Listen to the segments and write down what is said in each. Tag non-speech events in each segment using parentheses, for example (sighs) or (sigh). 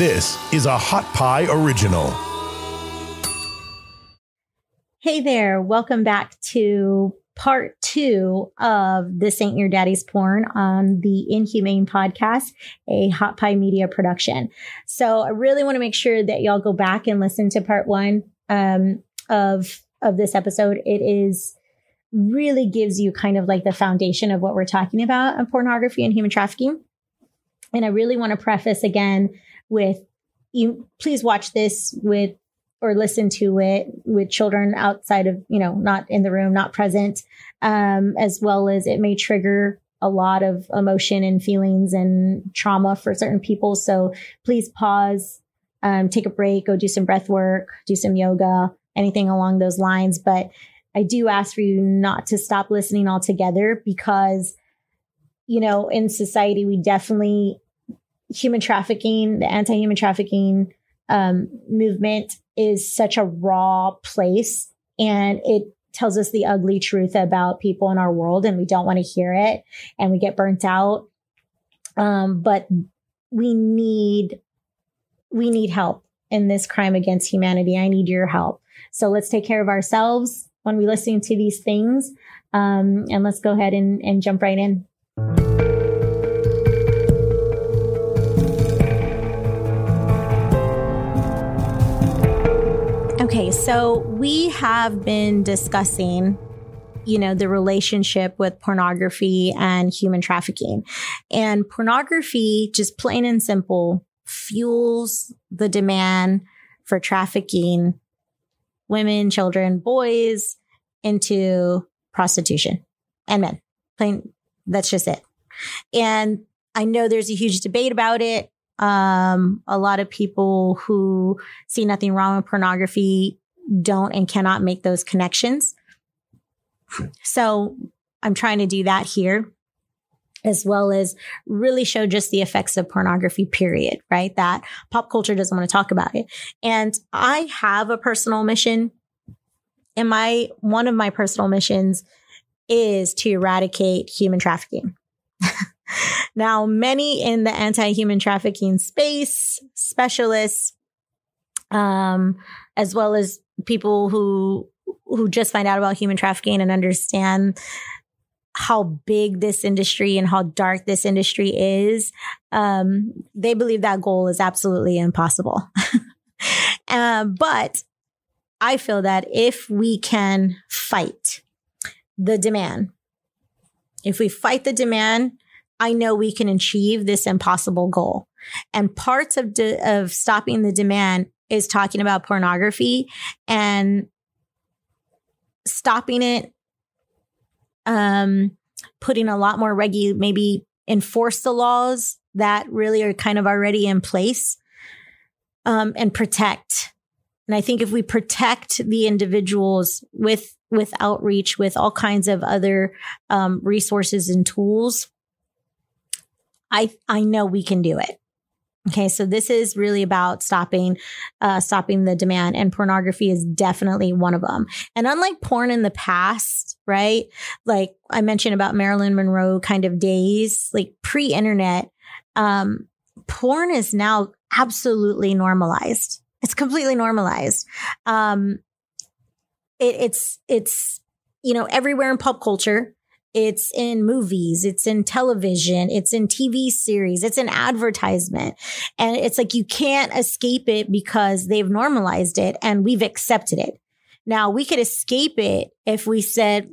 This is a Hot Pie Original. Hey there, welcome back to part two of This Ain't Your Daddy's Porn on the Inhumane podcast, a Hot Pie Media production. So I really want to make sure that y'all go back and listen to part one um, of of this episode. It is really gives you kind of like the foundation of what we're talking about pornography and human trafficking. And I really want to preface again with you please watch this with or listen to it with children outside of, you know, not in the room, not present, um, as well as it may trigger a lot of emotion and feelings and trauma for certain people. So please pause, um, take a break, go do some breath work, do some yoga, anything along those lines. But I do ask for you not to stop listening altogether because, you know, in society, we definitely, human trafficking, the anti human trafficking um, movement is such a raw place and it tells us the ugly truth about people in our world and we don't want to hear it and we get burnt out. Um, but we need, we need help in this crime against humanity. I need your help. So let's take care of ourselves when we listen to these things. Um, and let's go ahead and, and jump right in. Okay, so we have been discussing you know the relationship with pornography and human trafficking. And pornography just plain and simple fuels the demand for trafficking women children boys into prostitution and men. Plain that's just it. And i know there's a huge debate about it um, a lot of people who see nothing wrong with pornography don't and cannot make those connections. So I'm trying to do that here as well as really show just the effects of pornography, period, right? That pop culture doesn't want to talk about it. And I have a personal mission. And my, one of my personal missions is to eradicate human trafficking. (laughs) Now, many in the anti-human trafficking space, specialists, um, as well as people who who just find out about human trafficking and understand how big this industry and how dark this industry is, um, they believe that goal is absolutely impossible. (laughs) uh, but I feel that if we can fight the demand, if we fight the demand I know we can achieve this impossible goal. And parts of, de- of stopping the demand is talking about pornography and stopping it, um, putting a lot more regu, maybe enforce the laws that really are kind of already in place, um, and protect. And I think if we protect the individuals with with outreach, with all kinds of other um, resources and tools, I, I know we can do it. Okay. So this is really about stopping, uh, stopping the demand and pornography is definitely one of them. And unlike porn in the past, right? Like I mentioned about Marilyn Monroe kind of days, like pre internet, um, porn is now absolutely normalized. It's completely normalized. Um, it, it's, it's, you know, everywhere in pop culture. It's in movies. It's in television. It's in TV series. It's an advertisement. And it's like you can't escape it because they've normalized it and we've accepted it. Now we could escape it if we said,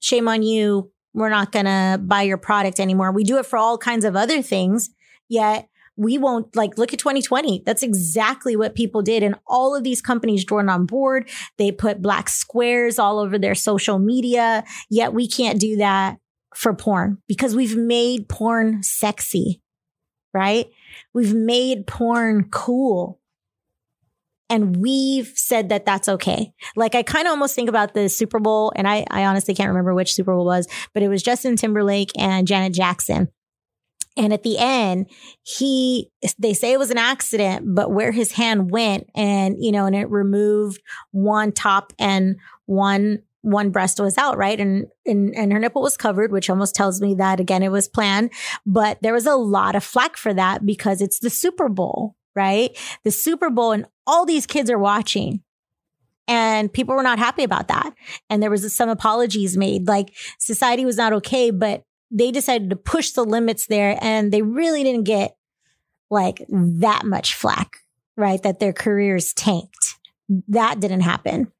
shame on you. We're not going to buy your product anymore. We do it for all kinds of other things. Yet we won't like look at 2020. That's exactly what people did. And all of these companies joined on board. They put black squares all over their social media. Yet we can't do that for porn because we've made porn sexy, right? We've made porn cool. And we've said that that's okay. Like I kind of almost think about the Super Bowl and I, I honestly can't remember which Super Bowl was, but it was Justin Timberlake and Janet Jackson and at the end, he, they say it was an accident, but where his hand went and, you know, and it removed one top and one, one breast was out, right? And, and, and her nipple was covered, which almost tells me that again, it was planned, but there was a lot of flack for that because it's the Super Bowl. right? The Super Bowl and all these kids are watching. And people were not happy about that. And there was some apologies made. Like society was not okay, but they decided to push the limits there and they really didn't get like that much flack, right? That their careers tanked. That didn't happen.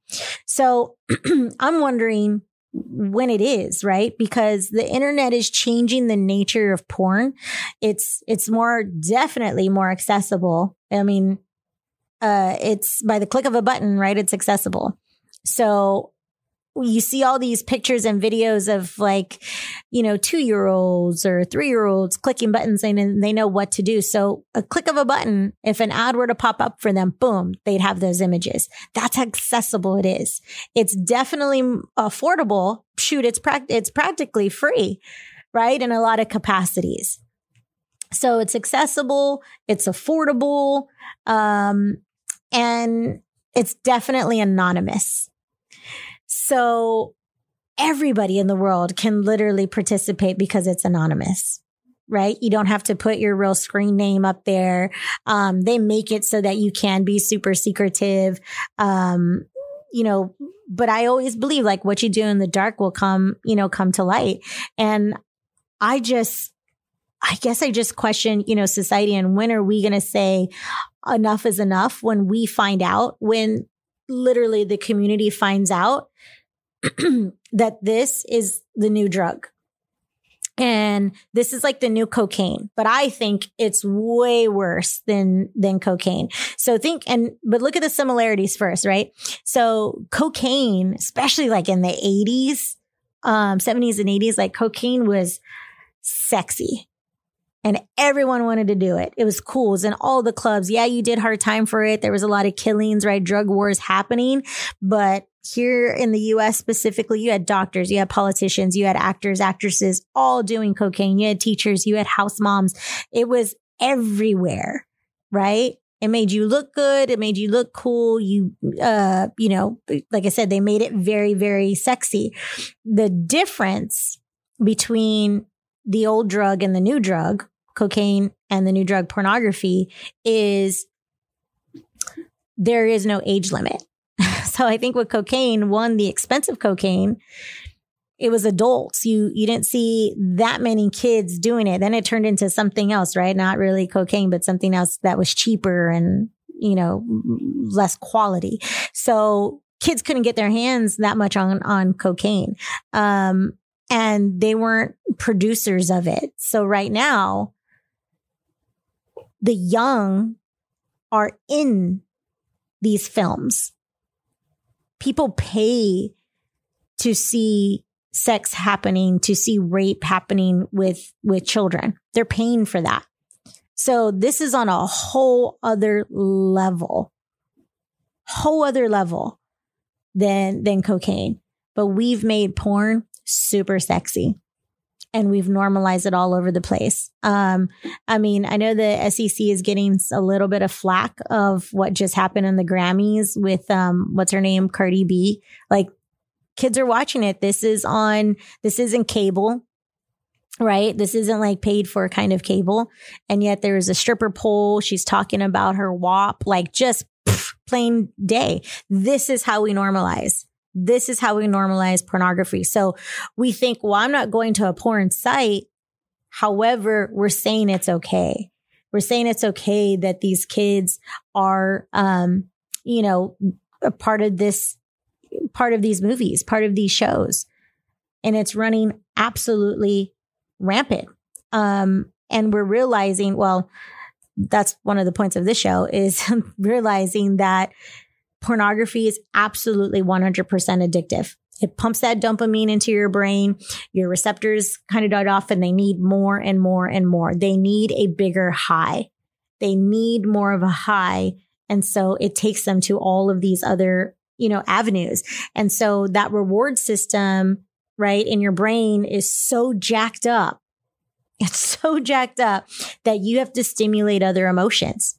So (clears throat) I'm wondering when it is, right? Because the internet is changing the nature of porn. It's it's more definitely more accessible. I mean, uh it's by the click of a button, right? It's accessible. So you see all these pictures and videos of like, you know, two year olds or three year olds clicking buttons and they know what to do. So a click of a button, if an ad were to pop up for them, boom, they'd have those images. That's how accessible it is. It's definitely affordable. Shoot, it's, pra- it's practically free, right? In a lot of capacities. So it's accessible. It's affordable. Um, and it's definitely anonymous so everybody in the world can literally participate because it's anonymous right? You don't have to put your real screen name up there. Um, they make it so that you can be super secretive. Um, you know, but I always believe like what you do in the dark will come, you know, come to light. And I just, I guess I just question, you know, society and when are we going to say enough is enough when we find out when literally the community finds out (clears throat) that this is the new drug. And this is like the new cocaine, but I think it's way worse than, than cocaine. So think, and, but look at the similarities first, right? So cocaine, especially like in the 80s, um, 70s and 80s, like cocaine was sexy and everyone wanted to do it. It was cool. It was in all the clubs. Yeah, you did hard time for it. There was a lot of killings, right? Drug wars happening. But here in the US specifically, you had doctors, you had politicians, you had actors, actresses, all doing cocaine. You had teachers, you had house moms. It was everywhere, right? It made you look good. It made you look cool. You, uh, you know, like I said, they made it very, very sexy. The difference between the old drug and the new drug cocaine and the new drug pornography is there is no age limit. (laughs) so I think with cocaine, one, the expensive cocaine, it was adults. You you didn't see that many kids doing it. Then it turned into something else, right? Not really cocaine, but something else that was cheaper and, you know, less quality. So kids couldn't get their hands that much on on cocaine. Um and they weren't producers of it. So right now, the young are in these films. People pay to see sex happening, to see rape happening with, with children. They're paying for that. So this is on a whole other level, whole other level than, than cocaine. But we've made porn super sexy and we've normalized it all over the place. Um, I mean, I know the FCC is getting a little bit of flack of what just happened in the Grammys with um, what's her name, Cardi B. Like, kids are watching it. This is on. This isn't cable. Right. This isn't like paid for kind of cable. And yet there is a stripper pole. She's talking about her WAP, like just plain day. This is how we normalize. This is how we normalize pornography. So we think, well, I'm not going to a porn site. However, we're saying it's okay. We're saying it's okay that these kids are, um, you know, a part of this, part of these movies, part of these shows. And it's running absolutely rampant. Um, and we're realizing, well, that's one of the points of this show is (laughs) realizing that pornography is absolutely 100% addictive. It pumps that dopamine into your brain. Your receptors kind of died off and they need more and more and more. They need a bigger high. They need more of a high. And so it takes them to all of these other, you know, avenues. And so that reward system, right, in your brain is so jacked up. It's so jacked up that you have to stimulate other emotions.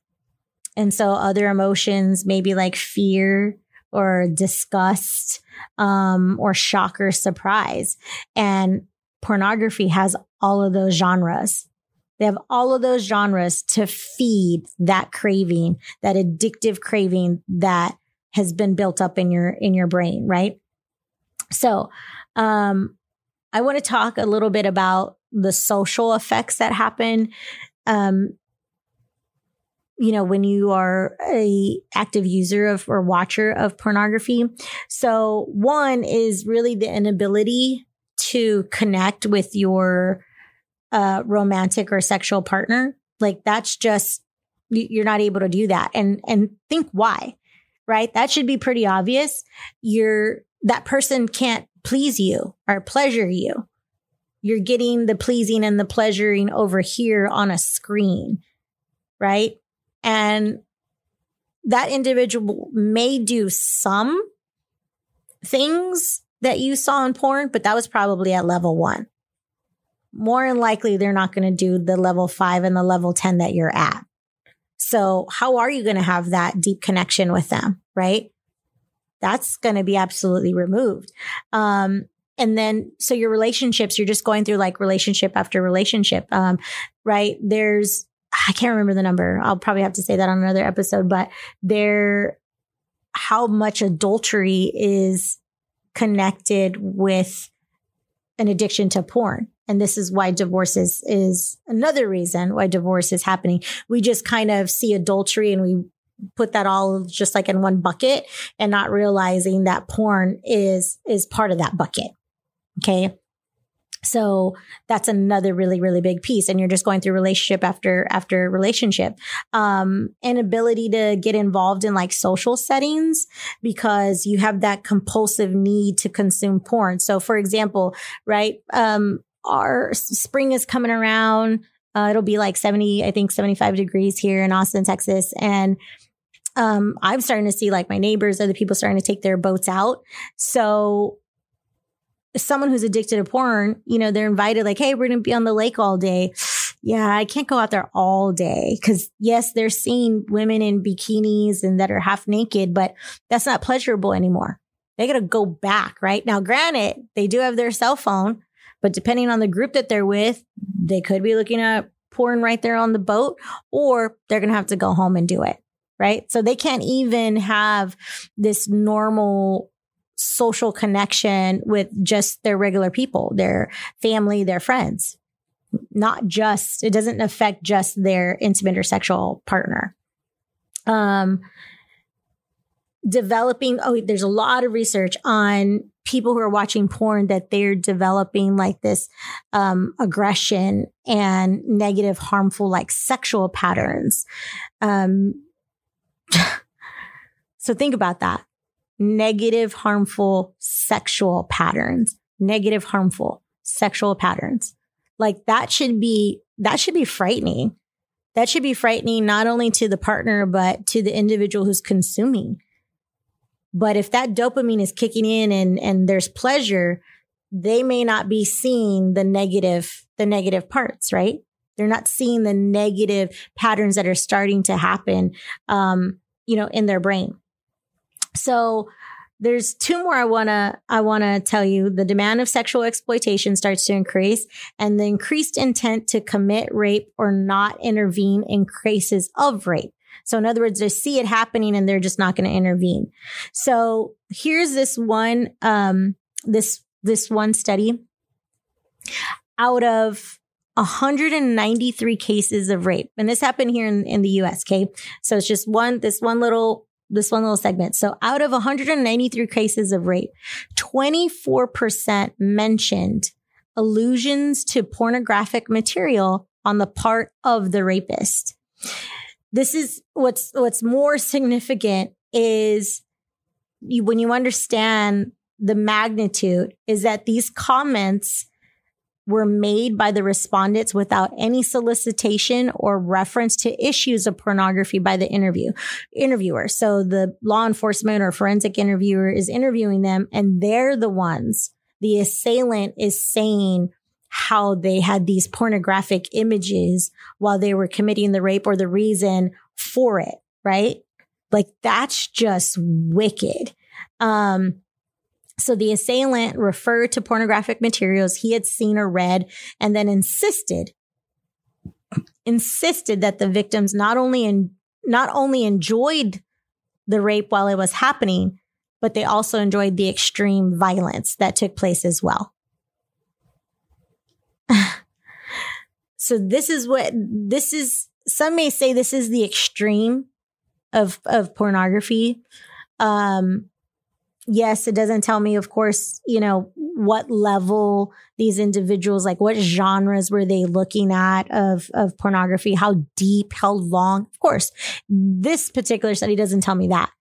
And so other emotions, maybe like fear or disgust, um, or shock or surprise. And pornography has all of those genres. They have all of those genres to feed that craving, that addictive craving that has been built up in your in your brain, right? So, um I want to talk a little bit about the social effects that happen um you know when you are a active user of or watcher of pornography. So one is really the inability to connect with your uh, romantic or sexual partner. Like that's just you're not able to do that. And and think why right? That should be pretty obvious. You're that person can't please you or pleasure you. You're getting the pleasing and the pleasuring over here on a screen right and that individual may do some things that you saw in porn, but that was probably at level one. More than likely, they're not going to do the level five and the level 10 that you're at. So, how are you going to have that deep connection with them? Right. That's going to be absolutely removed. Um, and then, so your relationships, you're just going through like relationship after relationship. Um, right. There's, I can't remember the number. I'll probably have to say that on another episode, but there, how much adultery is connected with an addiction to porn. And this is why divorce is, is another reason why divorce is happening. We just kind of see adultery and we put that all just like in one bucket and not realizing that porn is, is part of that bucket. Okay. So that's another really, really big piece. And you're just going through relationship after, after relationship. Um, inability to get involved in like social settings because you have that compulsive need to consume porn. So for example, right, um, our spring is coming around. Uh, it'll be like 70, I think 75 degrees here in Austin, Texas. And, um, I'm starting to see like my neighbors, other people starting to take their boats out. So someone who's addicted to porn, you know, they're invited like, Hey, we're going to be on the lake all day. (sighs) Yeah, I can't go out there all day. Cause yes, they're seeing women in bikinis and that are half naked, but that's not pleasurable anymore. They got to go back, right? Now, granted, they do have their cell phone, but depending on the group that they're with, they could be looking at porn right there on the boat, or they're going to have to go home and do it. Right. So they can't even have this normal social connection with just their regular people, their family, their friends. Not just, it doesn't affect just their intimate or sexual partner. Um, developing, oh, there's a lot of research on people who are watching porn that they're developing like this um, aggression and negative, harmful, like sexual patterns. Um, (laughs) so think about that negative, harmful sexual patterns, negative, harmful sexual patterns. Like that should be, that should be frightening. That should be frightening not only to the partner, but to the individual who's consuming. But if that dopamine is kicking in and, and there's pleasure, they may not be seeing the negative, the negative parts, right? They're not seeing the negative patterns that are starting to happen, um, you know, in their brain. So there's two more I want to I want to tell you. The demand of sexual exploitation starts to increase and the increased intent to commit rape or not intervene in cases of rape. So in other words, they see it happening and they're just not going to intervene. So here's this one um this this one study out of 193 cases of rape. And this happened here in, in the US. Okay. So it's just one, this one little this one little segment. So out of 193 cases of rape, 24% mentioned allusions to pornographic material on the part of the rapist. This is what's, what's more significant is you, when you understand the magnitude is that these comments were made by the respondents without any solicitation or reference to issues of pornography by the interview interviewer. So the law enforcement or forensic interviewer is interviewing them and they're the ones the assailant is saying how they had these pornographic images while they were committing the rape or the reason for it, right? Like that's just wicked. Um, so the assailant referred to pornographic materials he had seen or read and then insisted insisted that the victims not only in, not only enjoyed the rape while it was happening, but they also enjoyed the extreme violence that took place as well. (sighs) so this is what this is some may say this is the extreme of of pornography. Um yes, it doesn't tell me of course, you know, what level these individuals like what genres were they looking at of of pornography, how deep, how long. Of course, this particular study doesn't tell me that.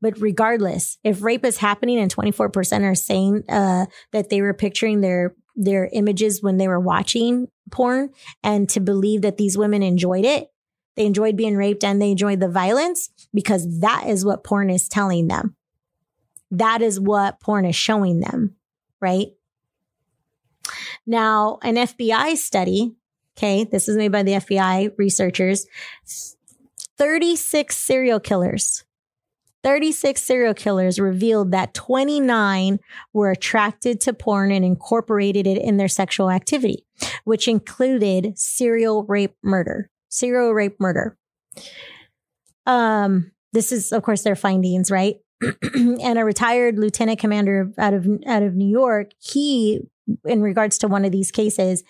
But regardless, if rape is happening and 24% are saying uh, that they were picturing their their images when they were watching porn and to believe that these women enjoyed it, they enjoyed being raped and they enjoyed the violence because that is what porn is telling them. That is what porn is showing them, right? Now, an FBI study, okay, this is made by the FBI researchers, 36 serial killers 36 serial killers revealed that 29 were attracted to porn and incorporated it in their sexual activity, which included serial rape murder. Serial rape murder. Um, this is, of course, their findings, right? (clears throat) and a retired lieutenant commander out of out of New York, he in regards to one of these cases,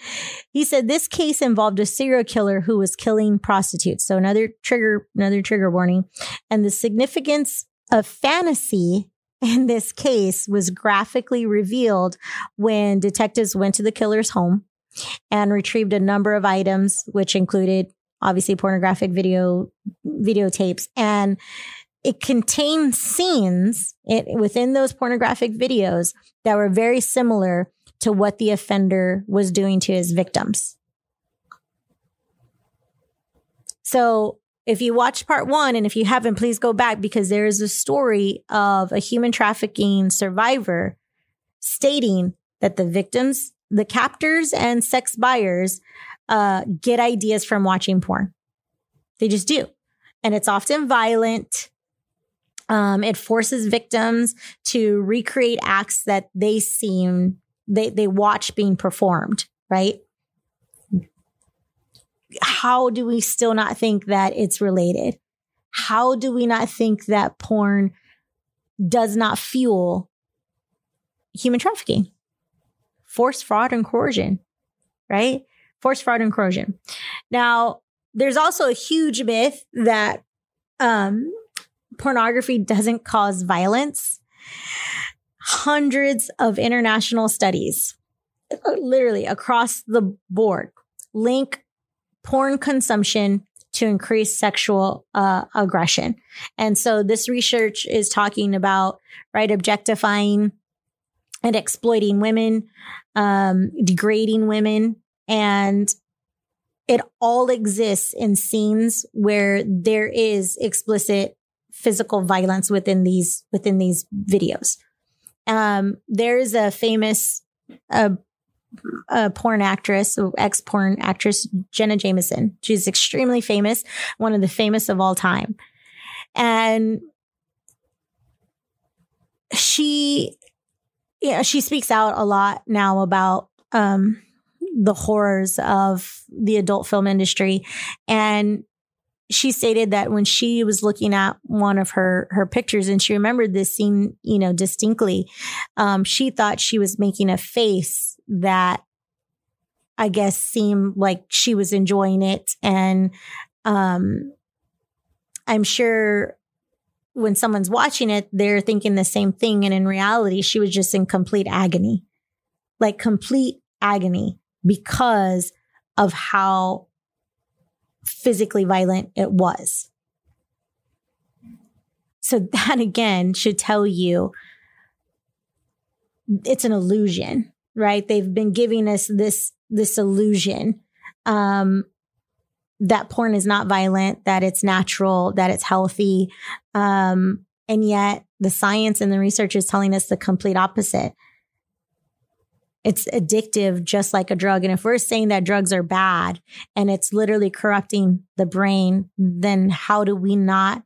he said this case involved a serial killer who was killing prostitutes. So another trigger, another trigger warning. And the significance of fantasy in this case was graphically revealed when detectives went to the killer's home and retrieved a number of items, which included obviously pornographic video videotapes and it contained scenes it, within those pornographic videos that were very similar to what the offender was doing to his victims. So if you watch part one, and if you haven't, please go back because there is a story of a human trafficking survivor stating that the victims, the captors, and sex buyers uh, get ideas from watching porn. They just do. And it's often violent. Um, it forces victims to recreate acts that they seem they they watch being performed, right? How do we still not think that it's related? How do we not think that porn does not fuel human trafficking, force, fraud, and coercion, right? Force, fraud, and coercion. Now, there's also a huge myth that um, pornography doesn't cause violence hundreds of international studies, literally across the board, link porn consumption to increase sexual uh, aggression. And so this research is talking about, right, objectifying and exploiting women, um, degrading women, and it all exists in scenes where there is explicit physical violence within these within these videos. Um, there's a famous uh, a porn actress, ex porn actress, Jenna Jameson. She's extremely famous, one of the famous of all time. And she, yeah, she speaks out a lot now about, um, the horrors of the adult film industry. And she stated that when she was looking at one of her her pictures and she remembered this scene, you know, distinctly, um, she thought she was making a face that I guess seemed like she was enjoying it, and um, I'm sure when someone's watching it, they're thinking the same thing, and in reality, she was just in complete agony, like complete agony because of how physically violent it was. So that again should tell you it's an illusion, right? They've been giving us this this illusion um, that porn is not violent, that it's natural, that it's healthy, um, and yet the science and the research is telling us the complete opposite. It's addictive, just like a drug. And if we're saying that drugs are bad and it's literally corrupting the brain, then how do we not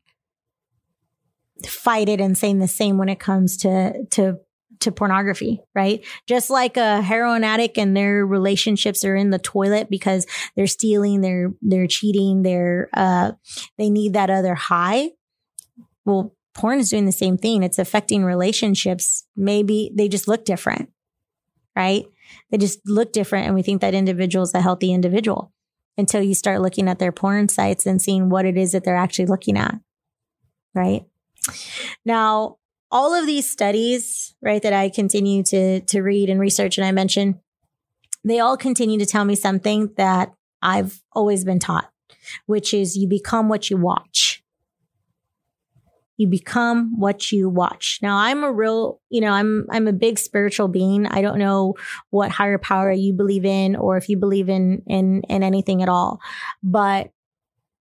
fight it and saying the same when it comes to, to to pornography, right? Just like a heroin addict and their relationships are in the toilet because they're stealing, they're they're cheating, they're uh they need that other high. Well, porn is doing the same thing. It's affecting relationships. Maybe they just look different, right? They just look different and we think that individual is a healthy individual until you start looking at their porn sites and seeing what it is that they're actually looking at. Right. Now, all of these studies, right, that I continue to, to read and research and I mention, they all continue to tell me something that I've always been taught, which is you become what you watch. You become what you watch. Now I'm a real, you know, I'm, I'm a big spiritual being. I don't know what higher power you believe in or if you believe in, in, in anything at all, but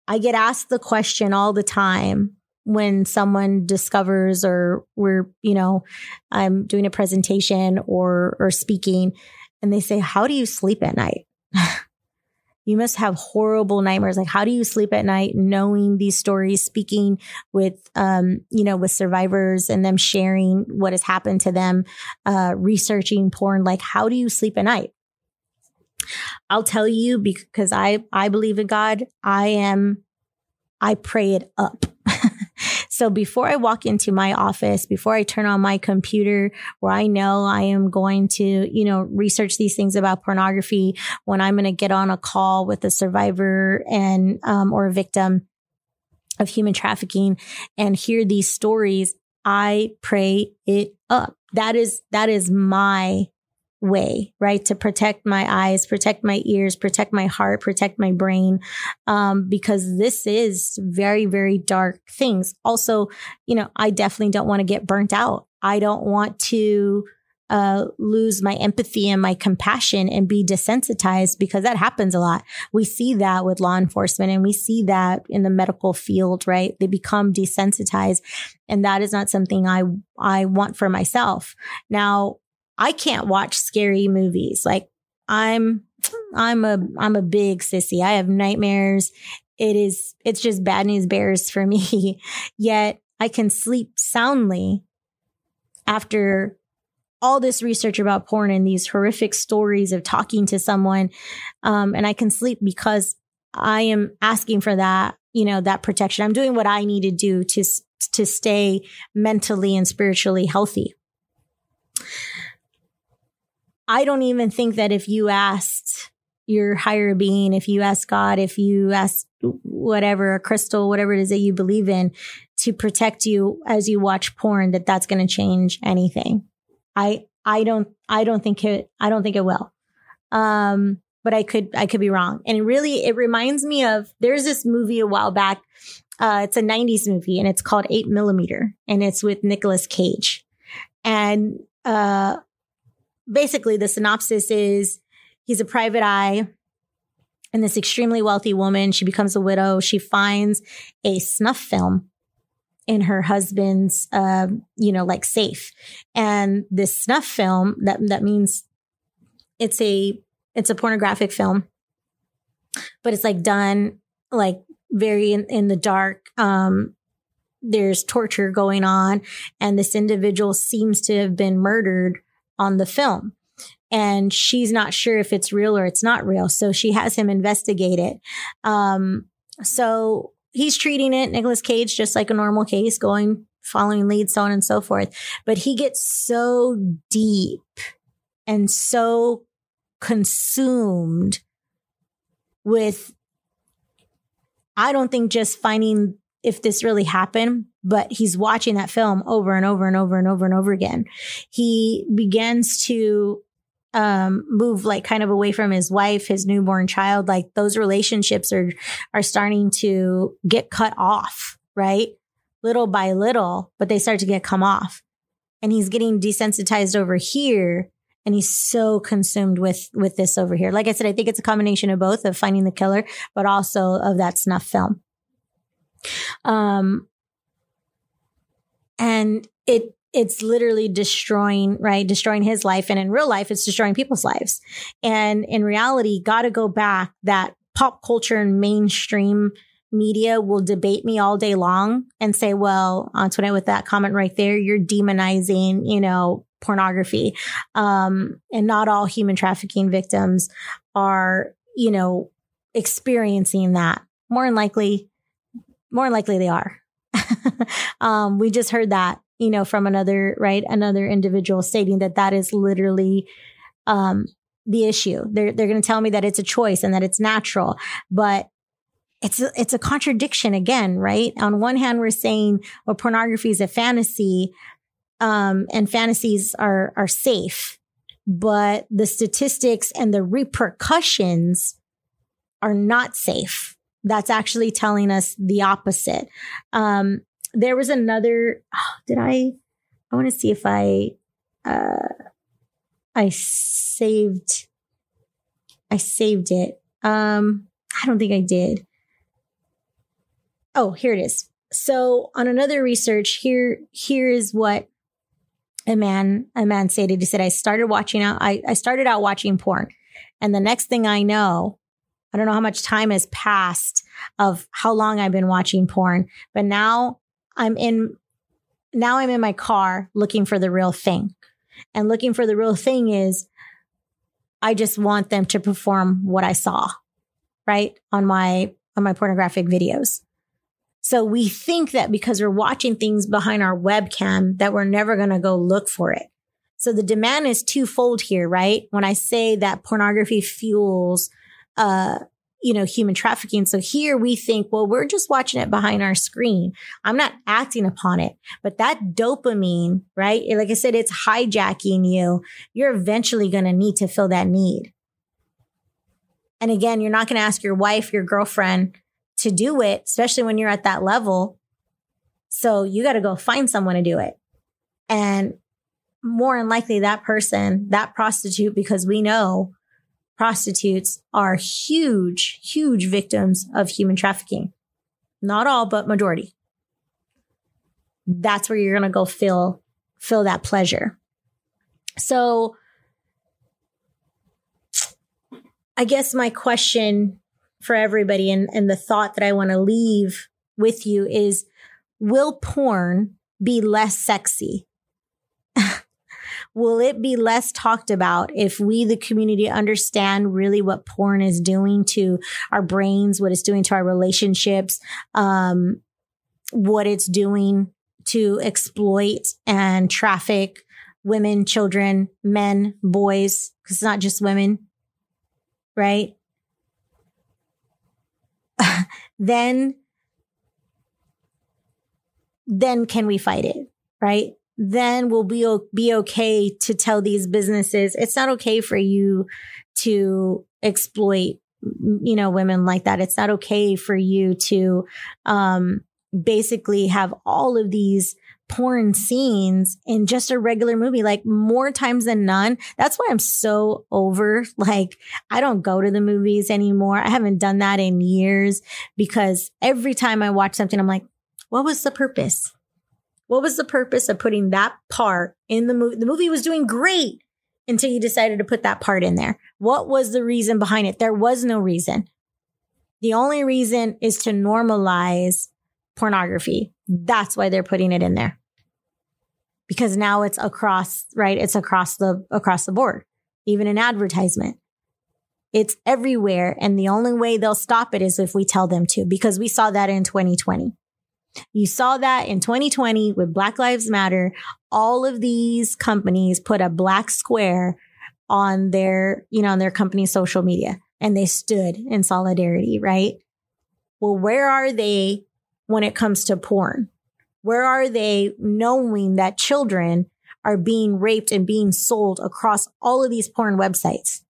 I get asked the question all the time when someone discovers or we're, you know, I'm doing a presentation or, or speaking and they say, how do you sleep at night? (laughs) you must have horrible nightmares. Like, how do you sleep at night knowing these stories, speaking with, um, you know, with survivors and them sharing what has happened to them, uh, researching porn? Like, how do you sleep at night? I'll tell you because I, I believe in God. I am, I pray it up. So before I walk into my office, before I turn on my computer where I know I am going to, you know, research these things about pornography, when I'm going to get on a call with a survivor and, um, or a victim of human trafficking and hear these stories, I pray it up. That is, that is my way, right? To protect my eyes, protect my ears, protect my heart, protect my brain. Um, because this is very, very dark things. Also, you know, I definitely don't want to get burnt out. I don't want to, uh, lose my empathy and my compassion and be desensitized because that happens a lot. We see that with law enforcement and we see that in the medical field, right? They become desensitized and that is not something I, I want for myself. Now, I can't watch scary movies. Like I'm, I'm a, I'm a big sissy. I have nightmares. It is, it's just bad news bears for me. (laughs) Yet I can sleep soundly after all this research about porn and these horrific stories of talking to someone. Um, and I can sleep because I am asking for that, you know, that protection. I'm doing what I need to do to, to stay mentally and spiritually healthy. I don't even think that if you asked your higher being, if you ask God, if you ask whatever, a crystal, whatever it is that you believe in to protect you as you watch porn, that that's going to change anything. I, I don't, I don't think it, I don't think it will. Um, but I could, I could be wrong. And really, it reminds me of, there's this movie a while back. Uh, it's a 90s movie and it's called eight millimeter and it's with Nicolas Cage. And, uh, basically the synopsis is he's a private eye and this extremely wealthy woman, she becomes a widow. She finds a snuff film in her husband's, uh, you know, like safe. And this snuff film that, that means it's a, it's a pornographic film, but it's like done like very in, in the dark. Um, there's torture going on and this individual seems to have been murdered on the film. And she's not sure if it's real or it's not real. So she has him investigate it. Um, so he's treating it, Nicolas Cage, just like a normal case, going, following leads, so on and so forth. But he gets so deep and so consumed with, I don't think just finding if this really happened, but he's watching that film over and over and over and over and over again. He begins to um, move like kind of away from his wife, his newborn child. Like those relationships are are starting to get cut off, right? Little by little, but they start to get come off. And he's getting desensitized over here and he's so consumed with with this over here. Like I said, I think it's a combination of both of finding the killer, but also of that snuff film. Um, and it, it's literally destroying, right? Destroying his life. And in real life, it's destroying people's lives. And in reality, got to go back that pop culture and mainstream media will debate me all day long and say, well, Antoinette, with that comment right there, you're demonizing, you know, pornography. Um, and not all human trafficking victims are, you know, experiencing that. More than likely, more likely they are. (laughs) um, we just heard that, you know, from another, right? Another individual stating that that is literally, um, the issue. They're, they're going to tell me that it's a choice and that it's natural, but it's a, it's a contradiction again, right? On one hand, we're saying, well, pornography is a fantasy, um, and fantasies are, are safe, but the statistics and the repercussions are not safe. That's actually telling us the opposite. Um, there was another, oh, did I, I want to see if I, uh, I saved, I saved it. Um, I don't think I did. Oh, here it is. So on another research, here, here is what a man, a man stated. He said, I started watching out, I, I started out watching porn. And the next thing I know, I don't know how much time has passed of how long I've been watching porn, but now I'm in, now I'm in my car looking for the real thing. And looking for the real thing is I just want them to perform what I saw, right? On my, on my pornographic videos. So we think that because we're watching things behind our webcam that we're never going to go look for it. So the demand is twofold here, right? When I say that pornography fuels, uh, you know, human trafficking. So here we think, well, we're just watching it behind our screen. I'm not acting upon it, but that dopamine, right? Like I said, it's hijacking you. You're eventually going to need to fill that need. And again, you're not going to ask your wife, your girlfriend, to do it, especially when you're at that level. So you got to go find someone to do it. And more than likely that person, that prostitute, because we know prostitutes are huge, huge victims of human trafficking. Not all, but majority. That's where you're going to go feel, feel that pleasure. So I guess my question for everybody and, and the thought that I want to leave with you is will porn be less sexy? Will it be less talked about if we, the community, understand really what porn is doing to our brains, what it's doing to our relationships, um, what it's doing to exploit and traffic women, children, men, boys, because it's not just women, right? (laughs) then then can we fight it right then we'll be be okay to tell these businesses it's not okay for you to exploit you know women like that it's not okay for you to um basically have all of these porn scenes in just a regular movie, like more times than none. That's why I'm so over. Like, I don't go to the movies anymore. I haven't done that in years because every time I watch something, I'm like, what was the purpose? What was the purpose of putting that part in the movie? The movie was doing great until you decided to put that part in there. What was the reason behind it? There was no reason. The only reason is to normalize pornography. That's why they're putting it in there. Because now it's across, right? It's across the, across the board, even in advertisement. It's everywhere. And the only way they'll stop it is if we tell them to, because we saw that in 2020. You saw that in 2020 with Black Lives Matter. All of these companies put a black square on their, you know, on their company's social media and they stood in solidarity, right? Well, where are they when it comes to porn? Where are they knowing that children are being raped and being sold across all of these porn websites?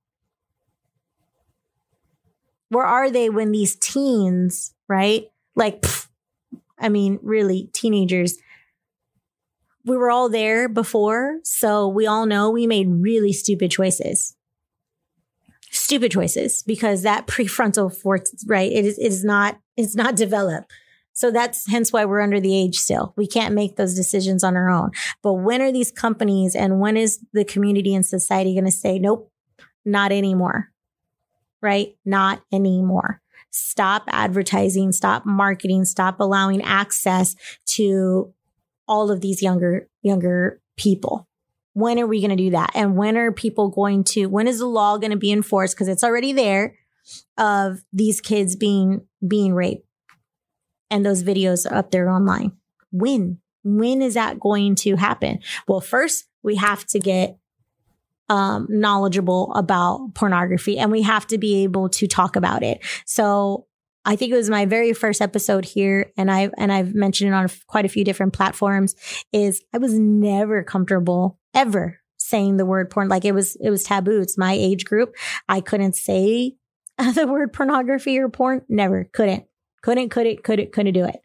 Where are they when these teens, right? Like, pff, I mean, really, teenagers, we were all there before. So we all know we made really stupid choices. Stupid choices because that prefrontal force, right? It is, it is not, it's not developed. So that's hence why we're under the age still. We can't make those decisions on our own. But when are these companies and when is the community and society going to say, nope, not anymore? Right? Not anymore. Stop advertising, stop marketing, stop allowing access to all of these younger, younger people. When are we going to do that? And when are people going to, when is the law going to be enforced? Cause it's already there of these kids being, being raped and those videos are up there online. When? When is that going to happen? Well, first we have to get um, knowledgeable about pornography and we have to be able to talk about it. So I think it was my very first episode here and I've, and I've mentioned it on quite a few different platforms is I was never comfortable ever saying the word porn. Like it was, it was taboo. It's my age group. I couldn't say (laughs) the word pornography or porn. Never couldn't, couldn't, couldn't, couldn't, couldn't do it.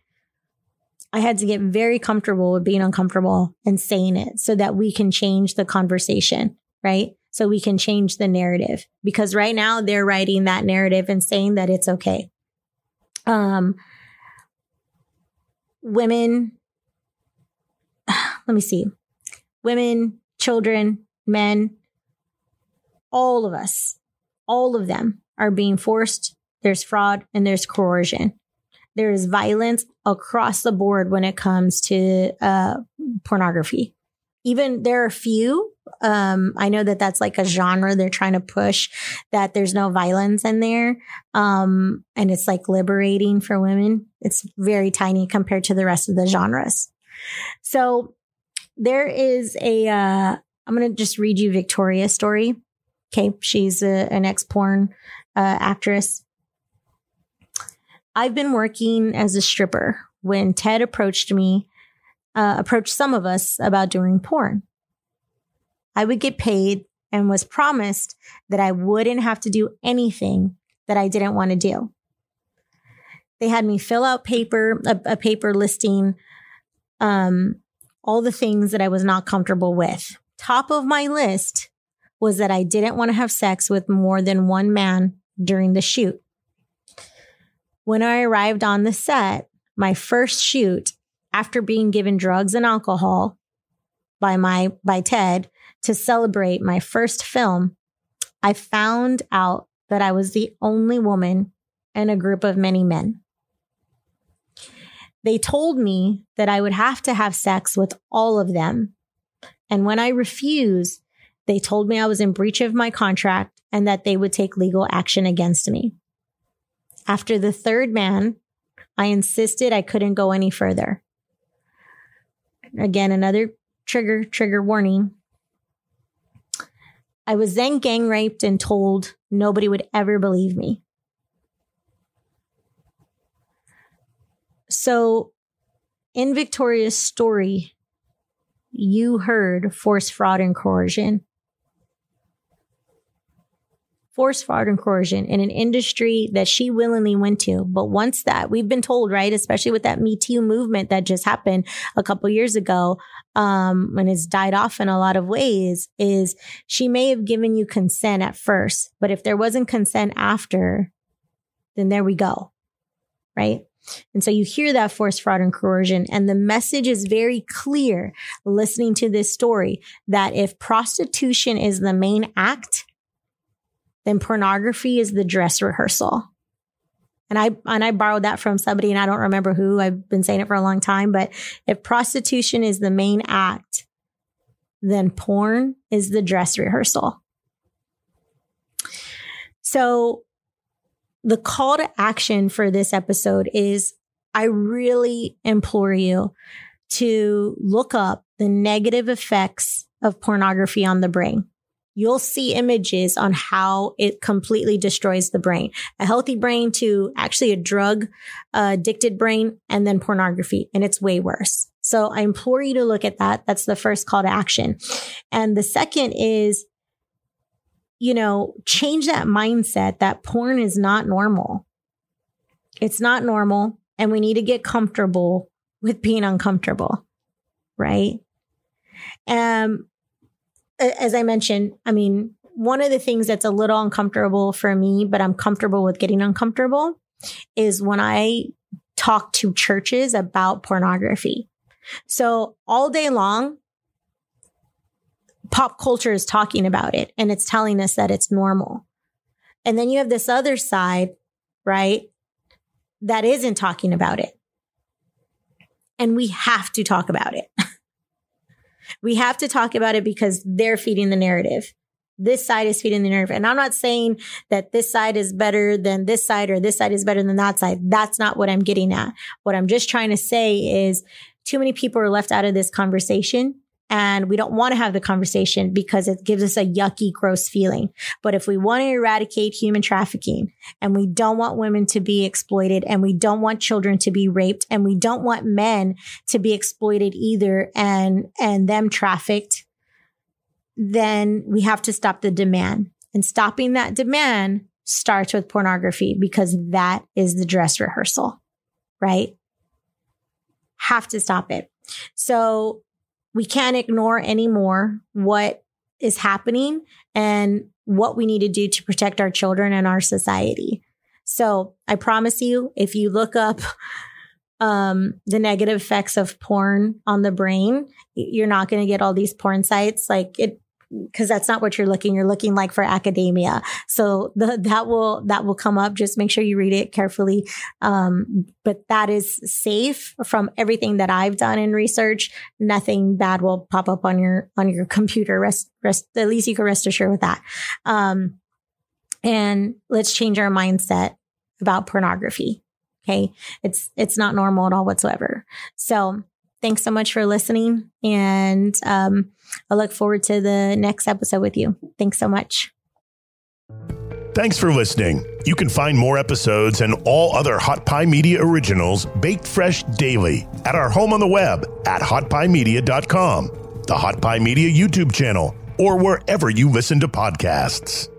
I had to get very comfortable with being uncomfortable and saying it so that we can change the conversation, right? So we can change the narrative because right now they're writing that narrative and saying that it's okay. Um, women, (sighs) let me see, women, children, men, all of us, all of them are being forced. There's fraud and there's coercion there is violence across the board when it comes to uh, pornography. Even there are a few. Um, I know that that's like a genre they're trying to push that there's no violence in there. Um, and it's like liberating for women. It's very tiny compared to the rest of the genres. So there is a, uh, I'm going to just read you Victoria's story. Okay. She's a, an ex porn uh, actress. I've been working as a stripper when Ted approached me, uh, approached some of us about doing porn. I would get paid and was promised that I wouldn't have to do anything that I didn't want to do. They had me fill out paper, a, a paper listing um, all the things that I was not comfortable with. Top of my list was that I didn't want to have sex with more than one man during the shoot. When I arrived on the set, my first shoot, after being given drugs and alcohol by my by Ted to celebrate my first film, I found out that I was the only woman in a group of many men. They told me that I would have to have sex with all of them. And when I refused, they told me I was in breach of my contract and that they would take legal action against me. After the third man, I insisted I couldn't go any further. Again, another trigger, trigger warning. I was then gang raped and told nobody would ever believe me. So, in Victoria's story, you heard force, fraud, and coercion force, fraud, and coercion in an industry that she willingly went to. But once that, we've been told, right, especially with that Me Too movement that just happened a couple years ago, um, and it's died off in a lot of ways, is she may have given you consent at first, but if there wasn't consent after, then there we go, right? And so you hear that force, fraud, and coercion. And the message is very clear listening to this story that if prostitution is the main act, then pornography is the dress rehearsal. And I, and I borrowed that from somebody and I don't remember who. I've been saying it for a long time, but if prostitution is the main act, then porn is the dress rehearsal. So the call to action for this episode is I really implore you to look up the negative effects of pornography on the brain you'll see images on how it completely destroys the brain. A healthy brain to actually a drug uh, addicted brain and then pornography. And it's way worse. So I implore you to look at that. That's the first call to action. And the second is, you know, change that mindset that porn is not normal. It's not normal. And we need to get comfortable with being uncomfortable. Right. Um, as I mentioned, I mean, one of the things that's a little uncomfortable for me, but I'm comfortable with getting uncomfortable is when I talk to churches about pornography. So all day long, pop culture is talking about it and it's telling us that it's normal. And then you have this other side, right? That isn't talking about it. And we have to talk about it. (laughs) We have to talk about it because they're feeding the narrative. This side is feeding the narrative. And I'm not saying that this side is better than this side or this side is better than that side. That's not what I'm getting at. What I'm just trying to say is too many people are left out of this conversation and we don't want to have the conversation because it gives us a yucky, gross feeling. But if we want to eradicate human trafficking and we don't want women to be exploited and we don't want children to be raped and we don't want men to be exploited either and, and them trafficked, then we have to stop the demand. And stopping that demand starts with pornography because that is the dress rehearsal, right? Have to stop it. So we can't ignore anymore what is happening and what we need to do to protect our children and our society. So I promise you, if you look up um, the negative effects of porn on the brain, you're not going to get all these porn sites. Like it, because that's not what you're looking. You're looking like for academia. So the, that will that will come up. Just make sure you read it carefully. Um, but that is safe from everything that I've done in research. Nothing bad will pop up on your on your computer. Rest rest at least you can rest assured with that. Um, and let's change our mindset about pornography. Okay, it's it's not normal at all whatsoever. So thanks so much for listening. And um, I look forward to the next episode with you. Thanks so much. Thanks for listening. You can find more episodes and all other Hot Pie Media originals baked fresh daily at our home on the web at hotpiemedia.com, the Hot Pie Media YouTube channel, or wherever you listen to podcasts.